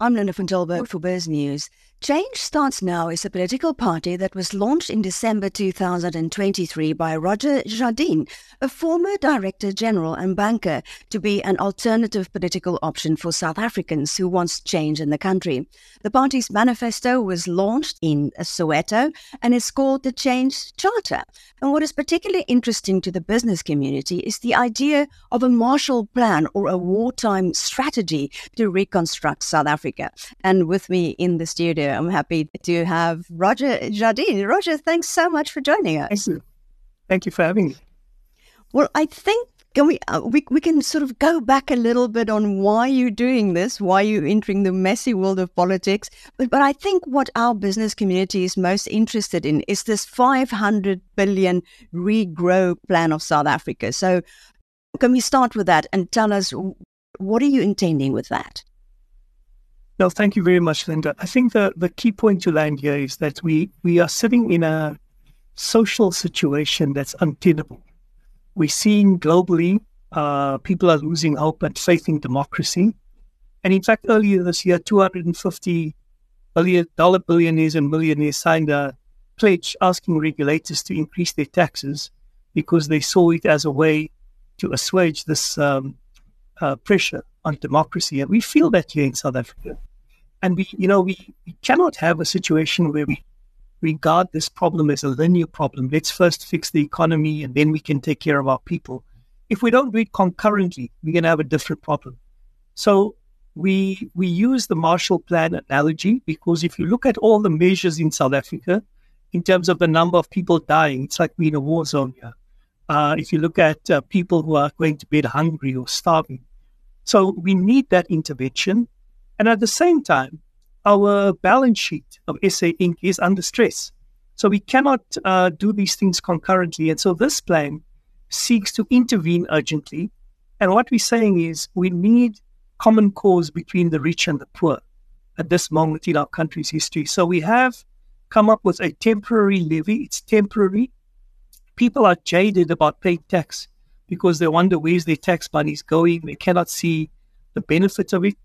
I'm Linda van Tilburg for Biznews. Change Starts Now is a political party that was launched in December 2023 by Roger Jardine, a former Director General and banker, to be an alternative political option for South Africans who wants change in the country. The party's manifesto was launched in Soweto and is called the Change Charter. And what is particularly interesting to the business community is the idea of a Marshall Plan or a wartime strategy to reconstruct South Africa. And with me in the studio, I'm happy to have Roger Jardine. Roger, thanks so much for joining us. Thank you. Thank you for having me. Well, I think can we, uh, we we can sort of go back a little bit on why you're doing this, why you're entering the messy world of politics. But but I think what our business community is most interested in is this 500 billion regrow plan of South Africa. So can we start with that and tell us what are you intending with that? No, thank you very much, Linda. I think the, the key point to land here is that we, we are sitting in a social situation that's untenable. We're seeing globally uh, people are losing hope and faith in democracy. And in fact, earlier this year, 250 billion dollar billionaires and millionaires signed a pledge asking regulators to increase their taxes because they saw it as a way to assuage this um, uh, pressure on democracy. And we feel that here in South Africa. And we, you know, we, we cannot have a situation where we regard this problem as a linear problem. Let's first fix the economy and then we can take care of our people. If we don't do it concurrently, we're going to have a different problem. So we we use the Marshall Plan analogy because if you look at all the measures in South Africa, in terms of the number of people dying, it's like we're in a war zone here. Uh, if you look at uh, people who are going to bed hungry or starving, so we need that intervention. And at the same time, our balance sheet of SA Inc. is under stress. So we cannot uh, do these things concurrently. And so this plan seeks to intervene urgently. And what we're saying is we need common cause between the rich and the poor at this moment in our country's history. So we have come up with a temporary levy. It's temporary. People are jaded about paying tax because they wonder where's their tax money going. They cannot see the benefit of it.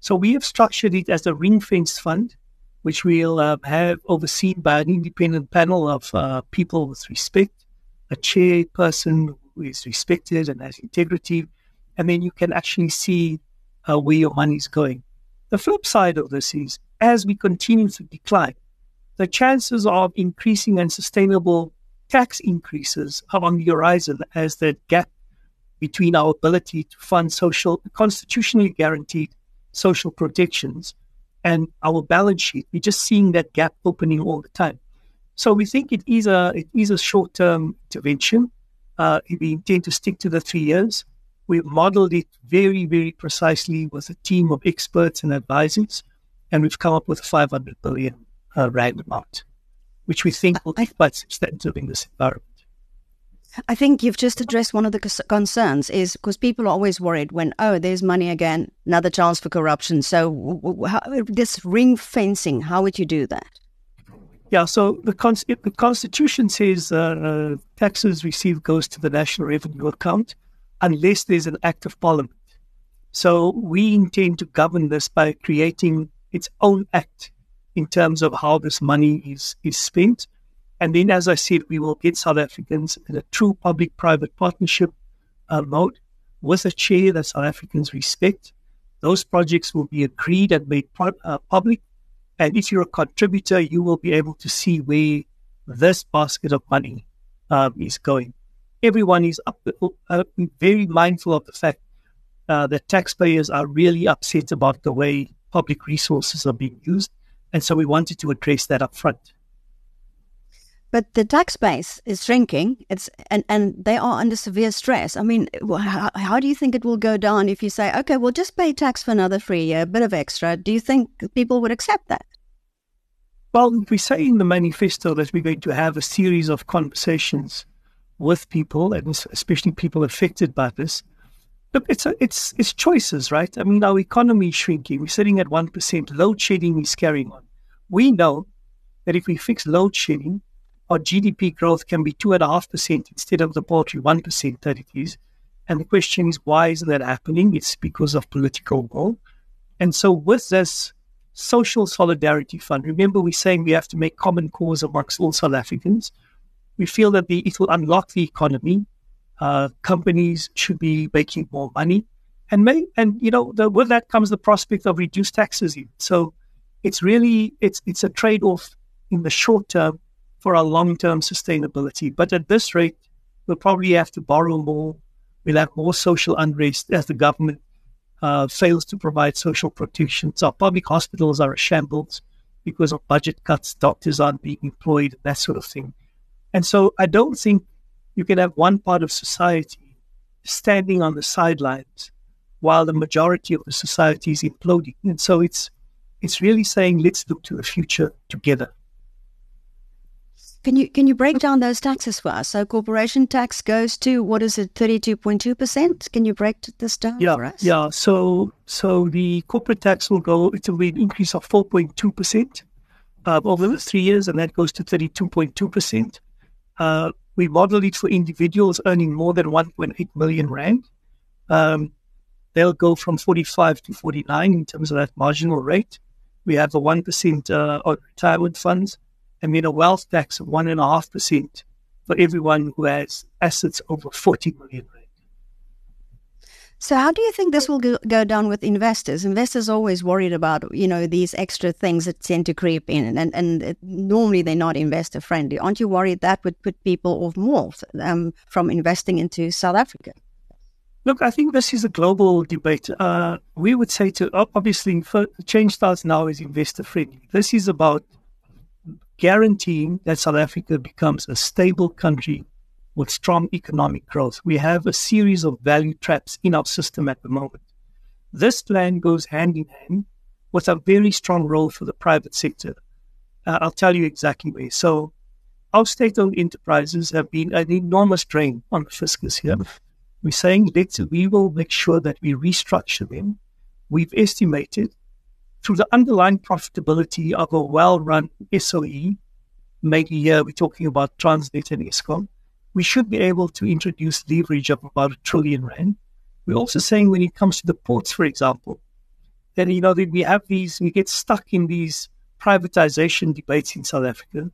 So we have structured it as a ring fenced fund, which we'll uh, have overseen by an independent panel of uh, people with respect, a chairperson who is respected and has integrity, and then you can actually see uh, where your money is going. The flip side of this is as we continue to decline, the chances of increasing and sustainable tax increases are on the horizon as the gap between our ability to fund social, constitutionally guaranteed social protections and our balance sheet. We're just seeing that gap opening all the time. So we think it is a it is a short term intervention. Uh, we intend to stick to the three years. We've modeled it very, very precisely with a team of experts and advisors, and we've come up with a 500 billion uh, rand amount, which we think will be quite substantive in this environment. I think you've just addressed one of the concerns is because people are always worried when, oh, there's money again, another chance for corruption. So, how, this ring fencing, how would you do that? Yeah, so the, the Constitution says uh, uh, taxes received goes to the national revenue account unless there's an act of parliament. So we intend to govern this by creating its own act in terms of how this money is, is spent. And then, as I said, we will get South Africans in a true public private partnership uh, mode with a chair that South Africans respect. Those projects will be agreed and made uh, public. And if you're a contributor, you will be able to see where this basket of money um, is going. Everyone is up, uh, very mindful of the fact uh, that taxpayers are really upset about the way public resources are being used. And so we wanted to address that up front. But the tax base is shrinking. It's and, and they are under severe stress. I mean, how, how do you think it will go down if you say, okay, we'll just pay tax for another three year, a bit of extra? Do you think people would accept that? Well, we say in the manifesto that we're going to have a series of conversations with people, and especially people affected by this. Look, it's a, it's it's choices, right? I mean, our economy is shrinking. We're sitting at one percent. Load shedding is carrying on. We know that if we fix load shedding, our GDP growth can be 2.5% instead of the paltry 1% that it is. And the question is, why is that happening? It's because of political will. And so, with this social solidarity fund. Remember, we're saying we have to make common cause amongst all South Africans. We feel that the, it will unlock the economy. Uh, companies should be making more money, and may, and you know the, with that comes the prospect of reduced taxes. So it's really it's it's a trade off in the short term for our long term sustainability. But at this rate, we'll probably have to borrow more. We'll have more social unrest as the government uh, fails to provide social protection. So public hospitals are a shambles because of budget cuts, doctors aren't being employed, that sort of thing. And so I don't think you can have one part of society standing on the sidelines while the majority of the society is imploding. And so it's it's really saying let's look to the future together. Can you can you break down those taxes for us? So corporation tax goes to what is it, thirty two point two percent? Can you break this down yeah, for us? Yeah. So so the corporate tax will go. It will be an increase of four point two percent uh, over the three years, and that goes to thirty two point two percent. Uh, we model it for individuals earning more than one point eight million rand. Um, they'll go from forty five to forty nine in terms of that marginal rate. We have a one percent uh, on retirement funds and then a wealth tax of 1.5% for everyone who has assets over 40 million rand. So, how do you think this will go, down with investors? Investors are always worried about, you know, these extra things that tend to creep in, and and it, normally they're not investor friendly. Aren't you worried that would put people off more um, from investing into South Africa? Look, I think this is a global debate. Uh, we would say to obviously, change starts now is investor friendly. This is about guaranteeing that South Africa becomes a stable country with strong economic growth. We have a series of value traps in our system at the moment. This plan goes hand in hand with a very strong role for the private sector. Uh, I'll tell you exactly where. So, our state owned enterprises have been an enormous drain on the fiscus here. We're saying let's, we will make sure that we restructure them. We've estimated through the underlying profitability of a well-run SOE, maybe here we're talking about Transnet and Eskom, we should be able to introduce leverage of about a trillion rand. We're also saying when it comes to the ports, for example, that you know that we have these, we get stuck in these privatization debates in South Africa.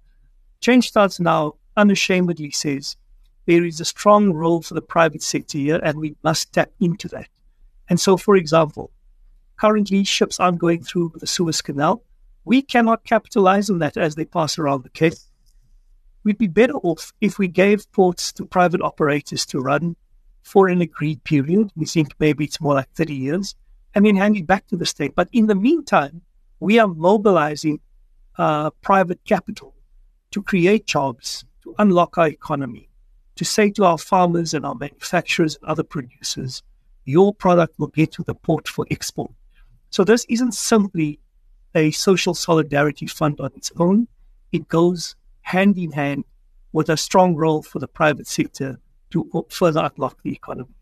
Change starts now unashamedly says there is a strong role for the private sector here, and we must tap into that. And so, for example, Currently, ships aren't going through the Suez Canal. We cannot capitalize on that as they pass around the Cape. We'd be better off if we gave ports to private operators to run for an agreed period. We think maybe it's more like 30 years, and then hand it back to the state. But in the meantime, we are mobilizing uh, private capital to create jobs, to unlock our economy, to say to our farmers and our manufacturers and other producers, your product will get to the port for export. So this isn't simply a social solidarity fund on its own. It goes hand in hand with a strong role for the private sector to further unlock the economy.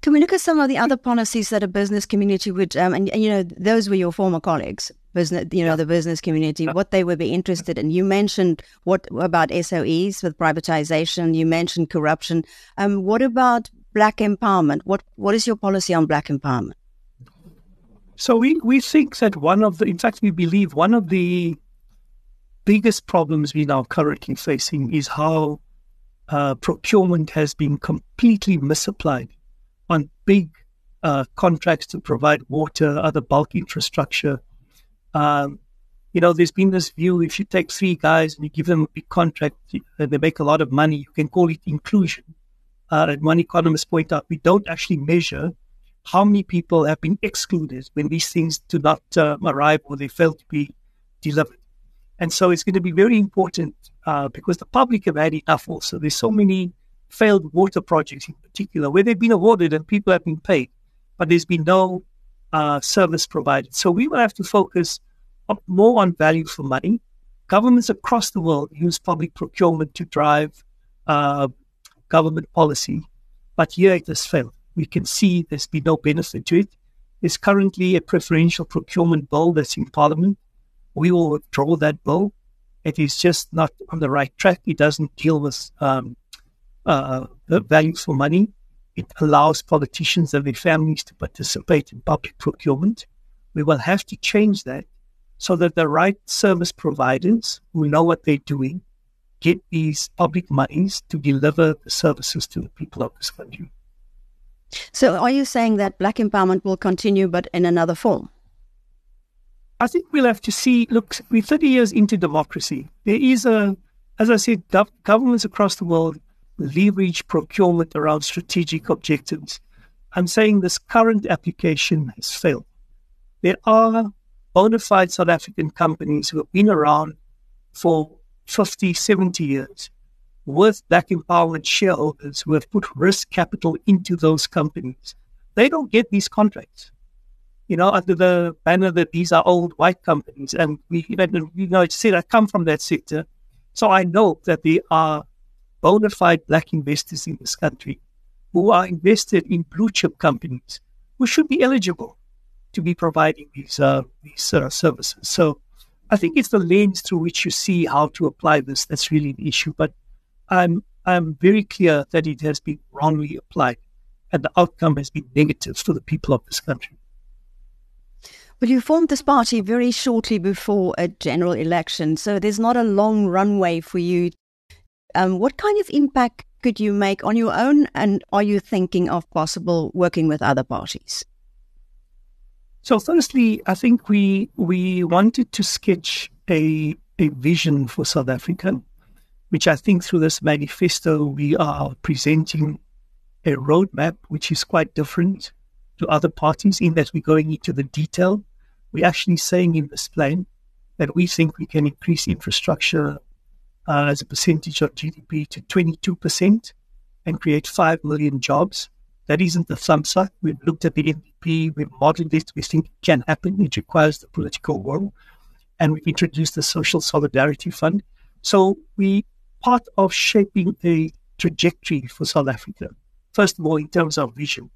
Can we look at some of the other policies that a business community would, um, and, and, you know, those were your former colleagues, business, you know, the business community, what they would be interested in. You mentioned what about SOEs with privatization. You mentioned corruption. Um, what about black empowerment? What what is your policy on black empowerment? So we, we think that one of the, in fact, we believe one of the biggest problems we are now currently facing is how uh, procurement has been completely misapplied big uh, contracts to provide water, other bulk infrastructure. Um, you know, there's been this view if you take three guys and you give them a big contract and they make a lot of money, you can call it inclusion. Uh, and one economist point out we don't actually measure how many people have been excluded when these things do not uh, arrive or they fail to be delivered. And so it's going to be very important uh, because the public have had enough also. There's so many failed water projects in particular where they've been awarded and people have been paid, but there's been no uh, service provided. So we will have to focus more on value for money. Governments across the world use public procurement to drive uh, government policy, but here it has failed we can see there's been no benefit to it. There's currently a preferential procurement bill that's in Parliament. We will withdraw that bill. It is just not on the right track. It doesn't deal with um, uh, value for money. It allows politicians and their families to participate in public procurement. We will have to change that so that the right service providers who know what they're doing get these public monies to deliver the services to the people of this country. So, are you saying that black empowerment will continue but in another form? I think we'll have to see. Look, we're 30 years into democracy. There is a, as I said, gov- governments across the world leverage procurement around strategic objectives. I'm saying this current application has failed. There are bona fide South African companies who have been around for 50, 70 years with black empowerment shareholders who have put risk capital into those companies. They don't get these contracts, you know, under the banner that these are old white companies. And we, you know, I said I come from that sector. So I know that there are bona fide black investors in this country who are invested in blue chip companies who should be eligible to be providing these, uh, these uh, services. So I think it's the lens through which you see how to apply this that's really the issue. But I'm I'm very clear that it has been wrongly applied, and the outcome has been negative for the people of this country. But you formed this party very shortly before a general election, so there's not a long runway for you. Um, what kind of impact could you make on your own, and are you thinking of possible working with other parties? So, firstly, I think we we wanted to sketch a a vision for South Africa, which I think through this manifesto we are presenting a roadmap which is quite different to other parties in that we're going into the detail. We're actually saying in this plan that we think we can increase infrastructure uh, as a percentage of GDP to 22% and create 5 million jobs. That isn't the thumbs up. We've looked at the NDP, we've modeled it, we think it can happen. It requires the political will. And we've introduced the Social Solidarity Fund. So we part of shaping a trajectory for South Africa. First of all, in terms of vision.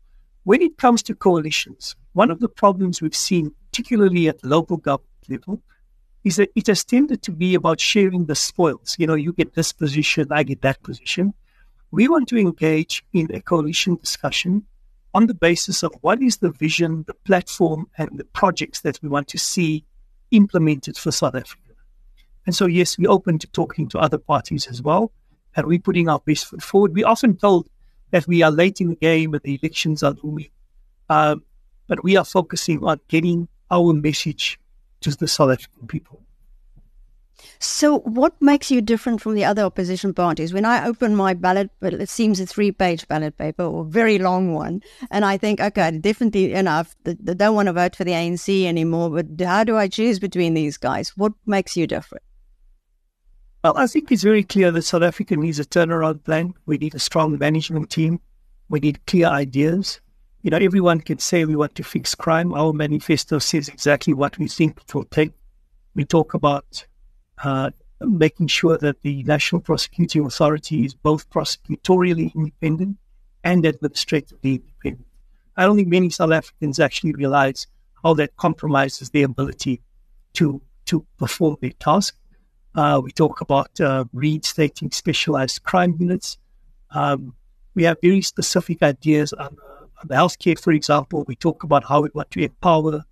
When it comes to coalitions, one of the problems we've seen, particularly at local government level, is that it has tended to be about sharing the spoils. You know, you get this position, I get that position. We want to engage in a coalition discussion on the basis of what is the vision, the platform, and the projects that we want to see implemented for South Africa. And so, yes, we're open to talking to other parties as well, and we're putting our best foot forward. We're often told that we are late in the game and the elections are looming, um, but we are focusing on getting our message to the South African people. So, what makes you different from the other opposition parties? When I open my ballot, but it seems a three-page ballot paper or a very long one, and I think, okay, definitely enough. They don't want to vote for the ANC anymore. But how do I choose between these guys? What makes you different? Well, I think it's very clear that South Africa needs a turnaround plan. We need a strong management team. We need clear ideas. You know, everyone can say we want to fix crime. Our manifesto says exactly what we think it will take. We talk about uh, making sure that the National Prosecuting Authority is both prosecutorially independent and administratively independent. I don't think many South Africans actually realize how that compromises their ability to to perform their task. Uh, we talk about uh, reinstating specialized crime units. Um, we have very specific ideas on, healthcare, for example. We talk about how we want to empower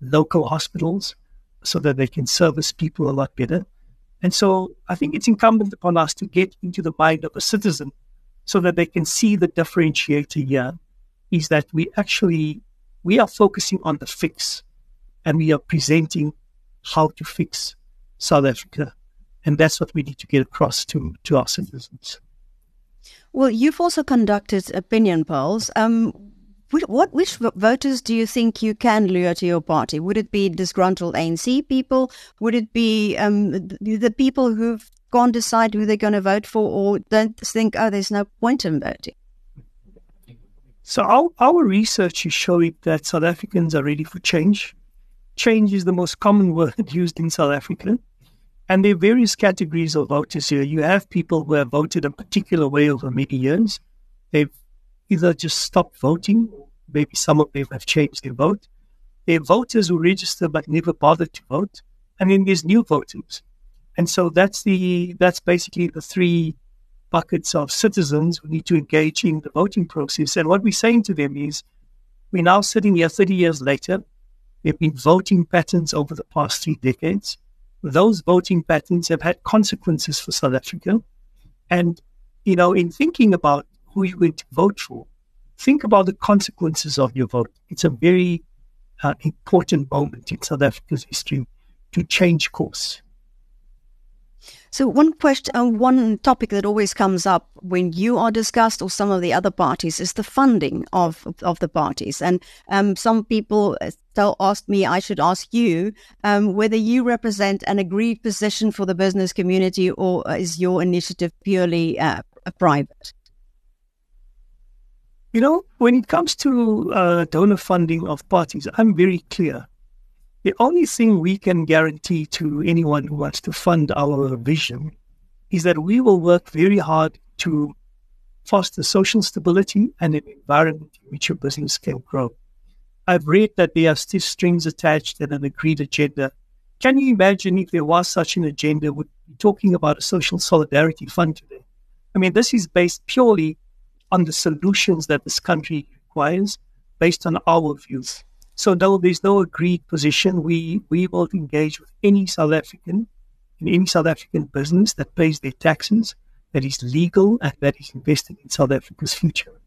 local hospitals so that they can service people a lot better. And so I think it's incumbent upon us to get into the mind of a citizen so that they can see the differentiator here is that we actually we are focusing on the fix and we are presenting how to fix South Africa. And that's what we need to get across to, to our citizens. Well, you've also conducted opinion polls. Um, what which voters do you think you can lure to your party? Would it be disgruntled ANC people? Would it be um, the people who can't decide who they're going to vote for, or don't think, oh, there's no point in voting? So our, our research is showing that South Africans are ready for change. Change is the most common word used in South Africa. And there are various categories of voters here. You have people who have voted a particular way over many years. They've either just stopped voting, maybe some of them have changed their vote. There are voters who register but never bothered to vote, and then there's new voters. And so that's the that's basically the three buckets of citizens who need to engage in the voting process. And what we're saying to them is, we're now sitting here 30 years later. There have been voting patterns over the past three decades. Those voting patterns have had consequences for South Africa. And, you know, in thinking about who you're going to vote for, think about the consequences of your vote. It's a very uh, important moment in South Africa's history to change course. So one question, uh, one topic that always comes up when you are discussed or some of the other parties is the funding of of the parties, and um, some people still ask me, I should ask you um, whether you represent an agreed position for the business community, or is your initiative purely uh, private? You know, when it comes to uh, donor funding of parties, I'm very clear the only thing we can guarantee to anyone who wants to fund our vision is that we will work very hard to foster social stability and an environment in which your business can grow. I've read that there are still strings attached and an agreed agenda. Can you imagine if there was such an agenda, would be talking about a social solidarity fund today? I mean, this is based purely on the solutions that this country requires, based on our views. So no, there's no agreed position. We we will engage with any South African in any South African business that pays their taxes, that is legal, and that is investing in South Africa's future.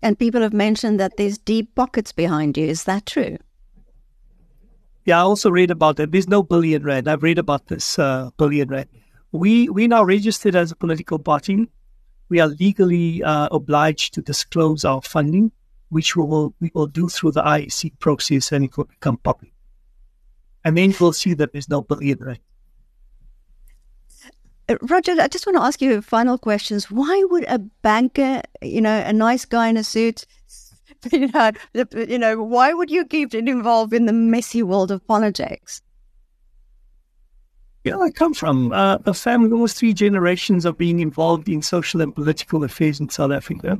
And people have mentioned that there's deep pockets behind you. Is that true? Yeah, I also read about that. There's no billion rand. I've read about this uh, billion rand. We we now registered as a political party. We are legally uh, obliged to disclose our funding which we will we will do through the IEC process and it will become public. And then we'll see that there's no billion right. Uh, Roger, I just want to ask you final questions. Why would a banker, you know, a nice guy in a suit, you know, you know, why would you get involved in the messy world of politics? You know, I come from uh, a family, almost three generations of being involved in social and political affairs in South Africa,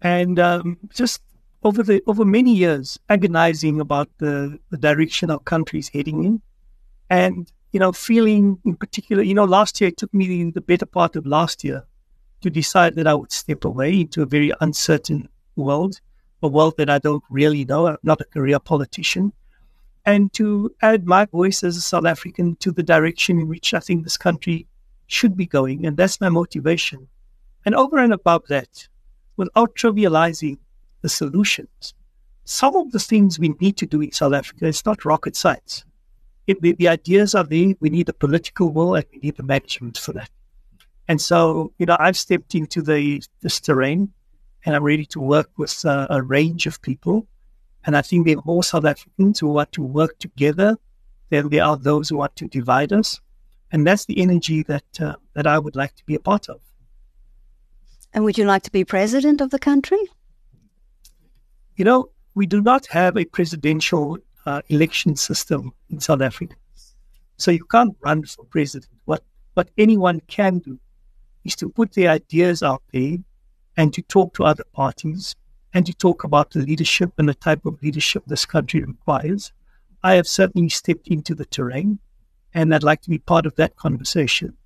and um, just over the over many years agonizing about the, the direction our country is heading in. And, you know, feeling in particular, you know, last year it took me the better part of last year to decide that I would step away into a very uncertain world, a world that I don't really know. I'm not a career politician. And to add my voice as a South African to the direction in which I think this country should be going. And that's my motivation. And over and above that, without trivializing the solutions. Some of the things we need to do in South Africa, it's not rocket science. It, the, the ideas are there. We need the political will and we need the management for that. And so, you know, I've stepped into the this terrain and I'm ready to work with uh, a range of people. And I think there are more South Africans who want to work together than there are those who want to divide us. And that's the energy that uh, that I would like to be a part of. And would you like to be president of the country? You know, we do not have a presidential uh, election system in South Africa. So you can't run for president. What, what anyone can do is to put their ideas out there and to talk to other parties and to talk about the leadership and the type of leadership this country requires. I have certainly stepped into the terrain and I'd like to be part of that conversation.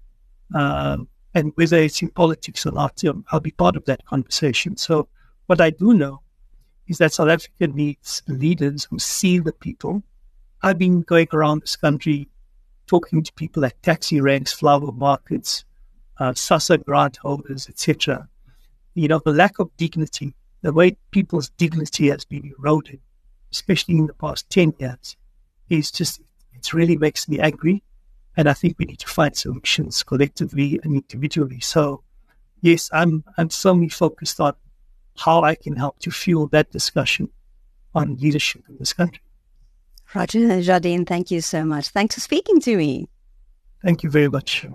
Um, and whether it's in politics or not, I'll be part of that conversation. So what I do know is that South Africa needs leaders who see the people. I've been going around this country talking to people at taxi ranks, flower markets, uh, SASSA grant holders, etc. You know, the lack of dignity, the way people's dignity has been eroded, especially in the past 10 years, is just, it really makes me angry. And I think we need to find solutions collectively and individually. So, yes, I'm, I'm solely focused on how I can help to fuel that discussion on leadership in this country. Roger and Jardine, thank you so much. Thanks for speaking to me. Thank you very much.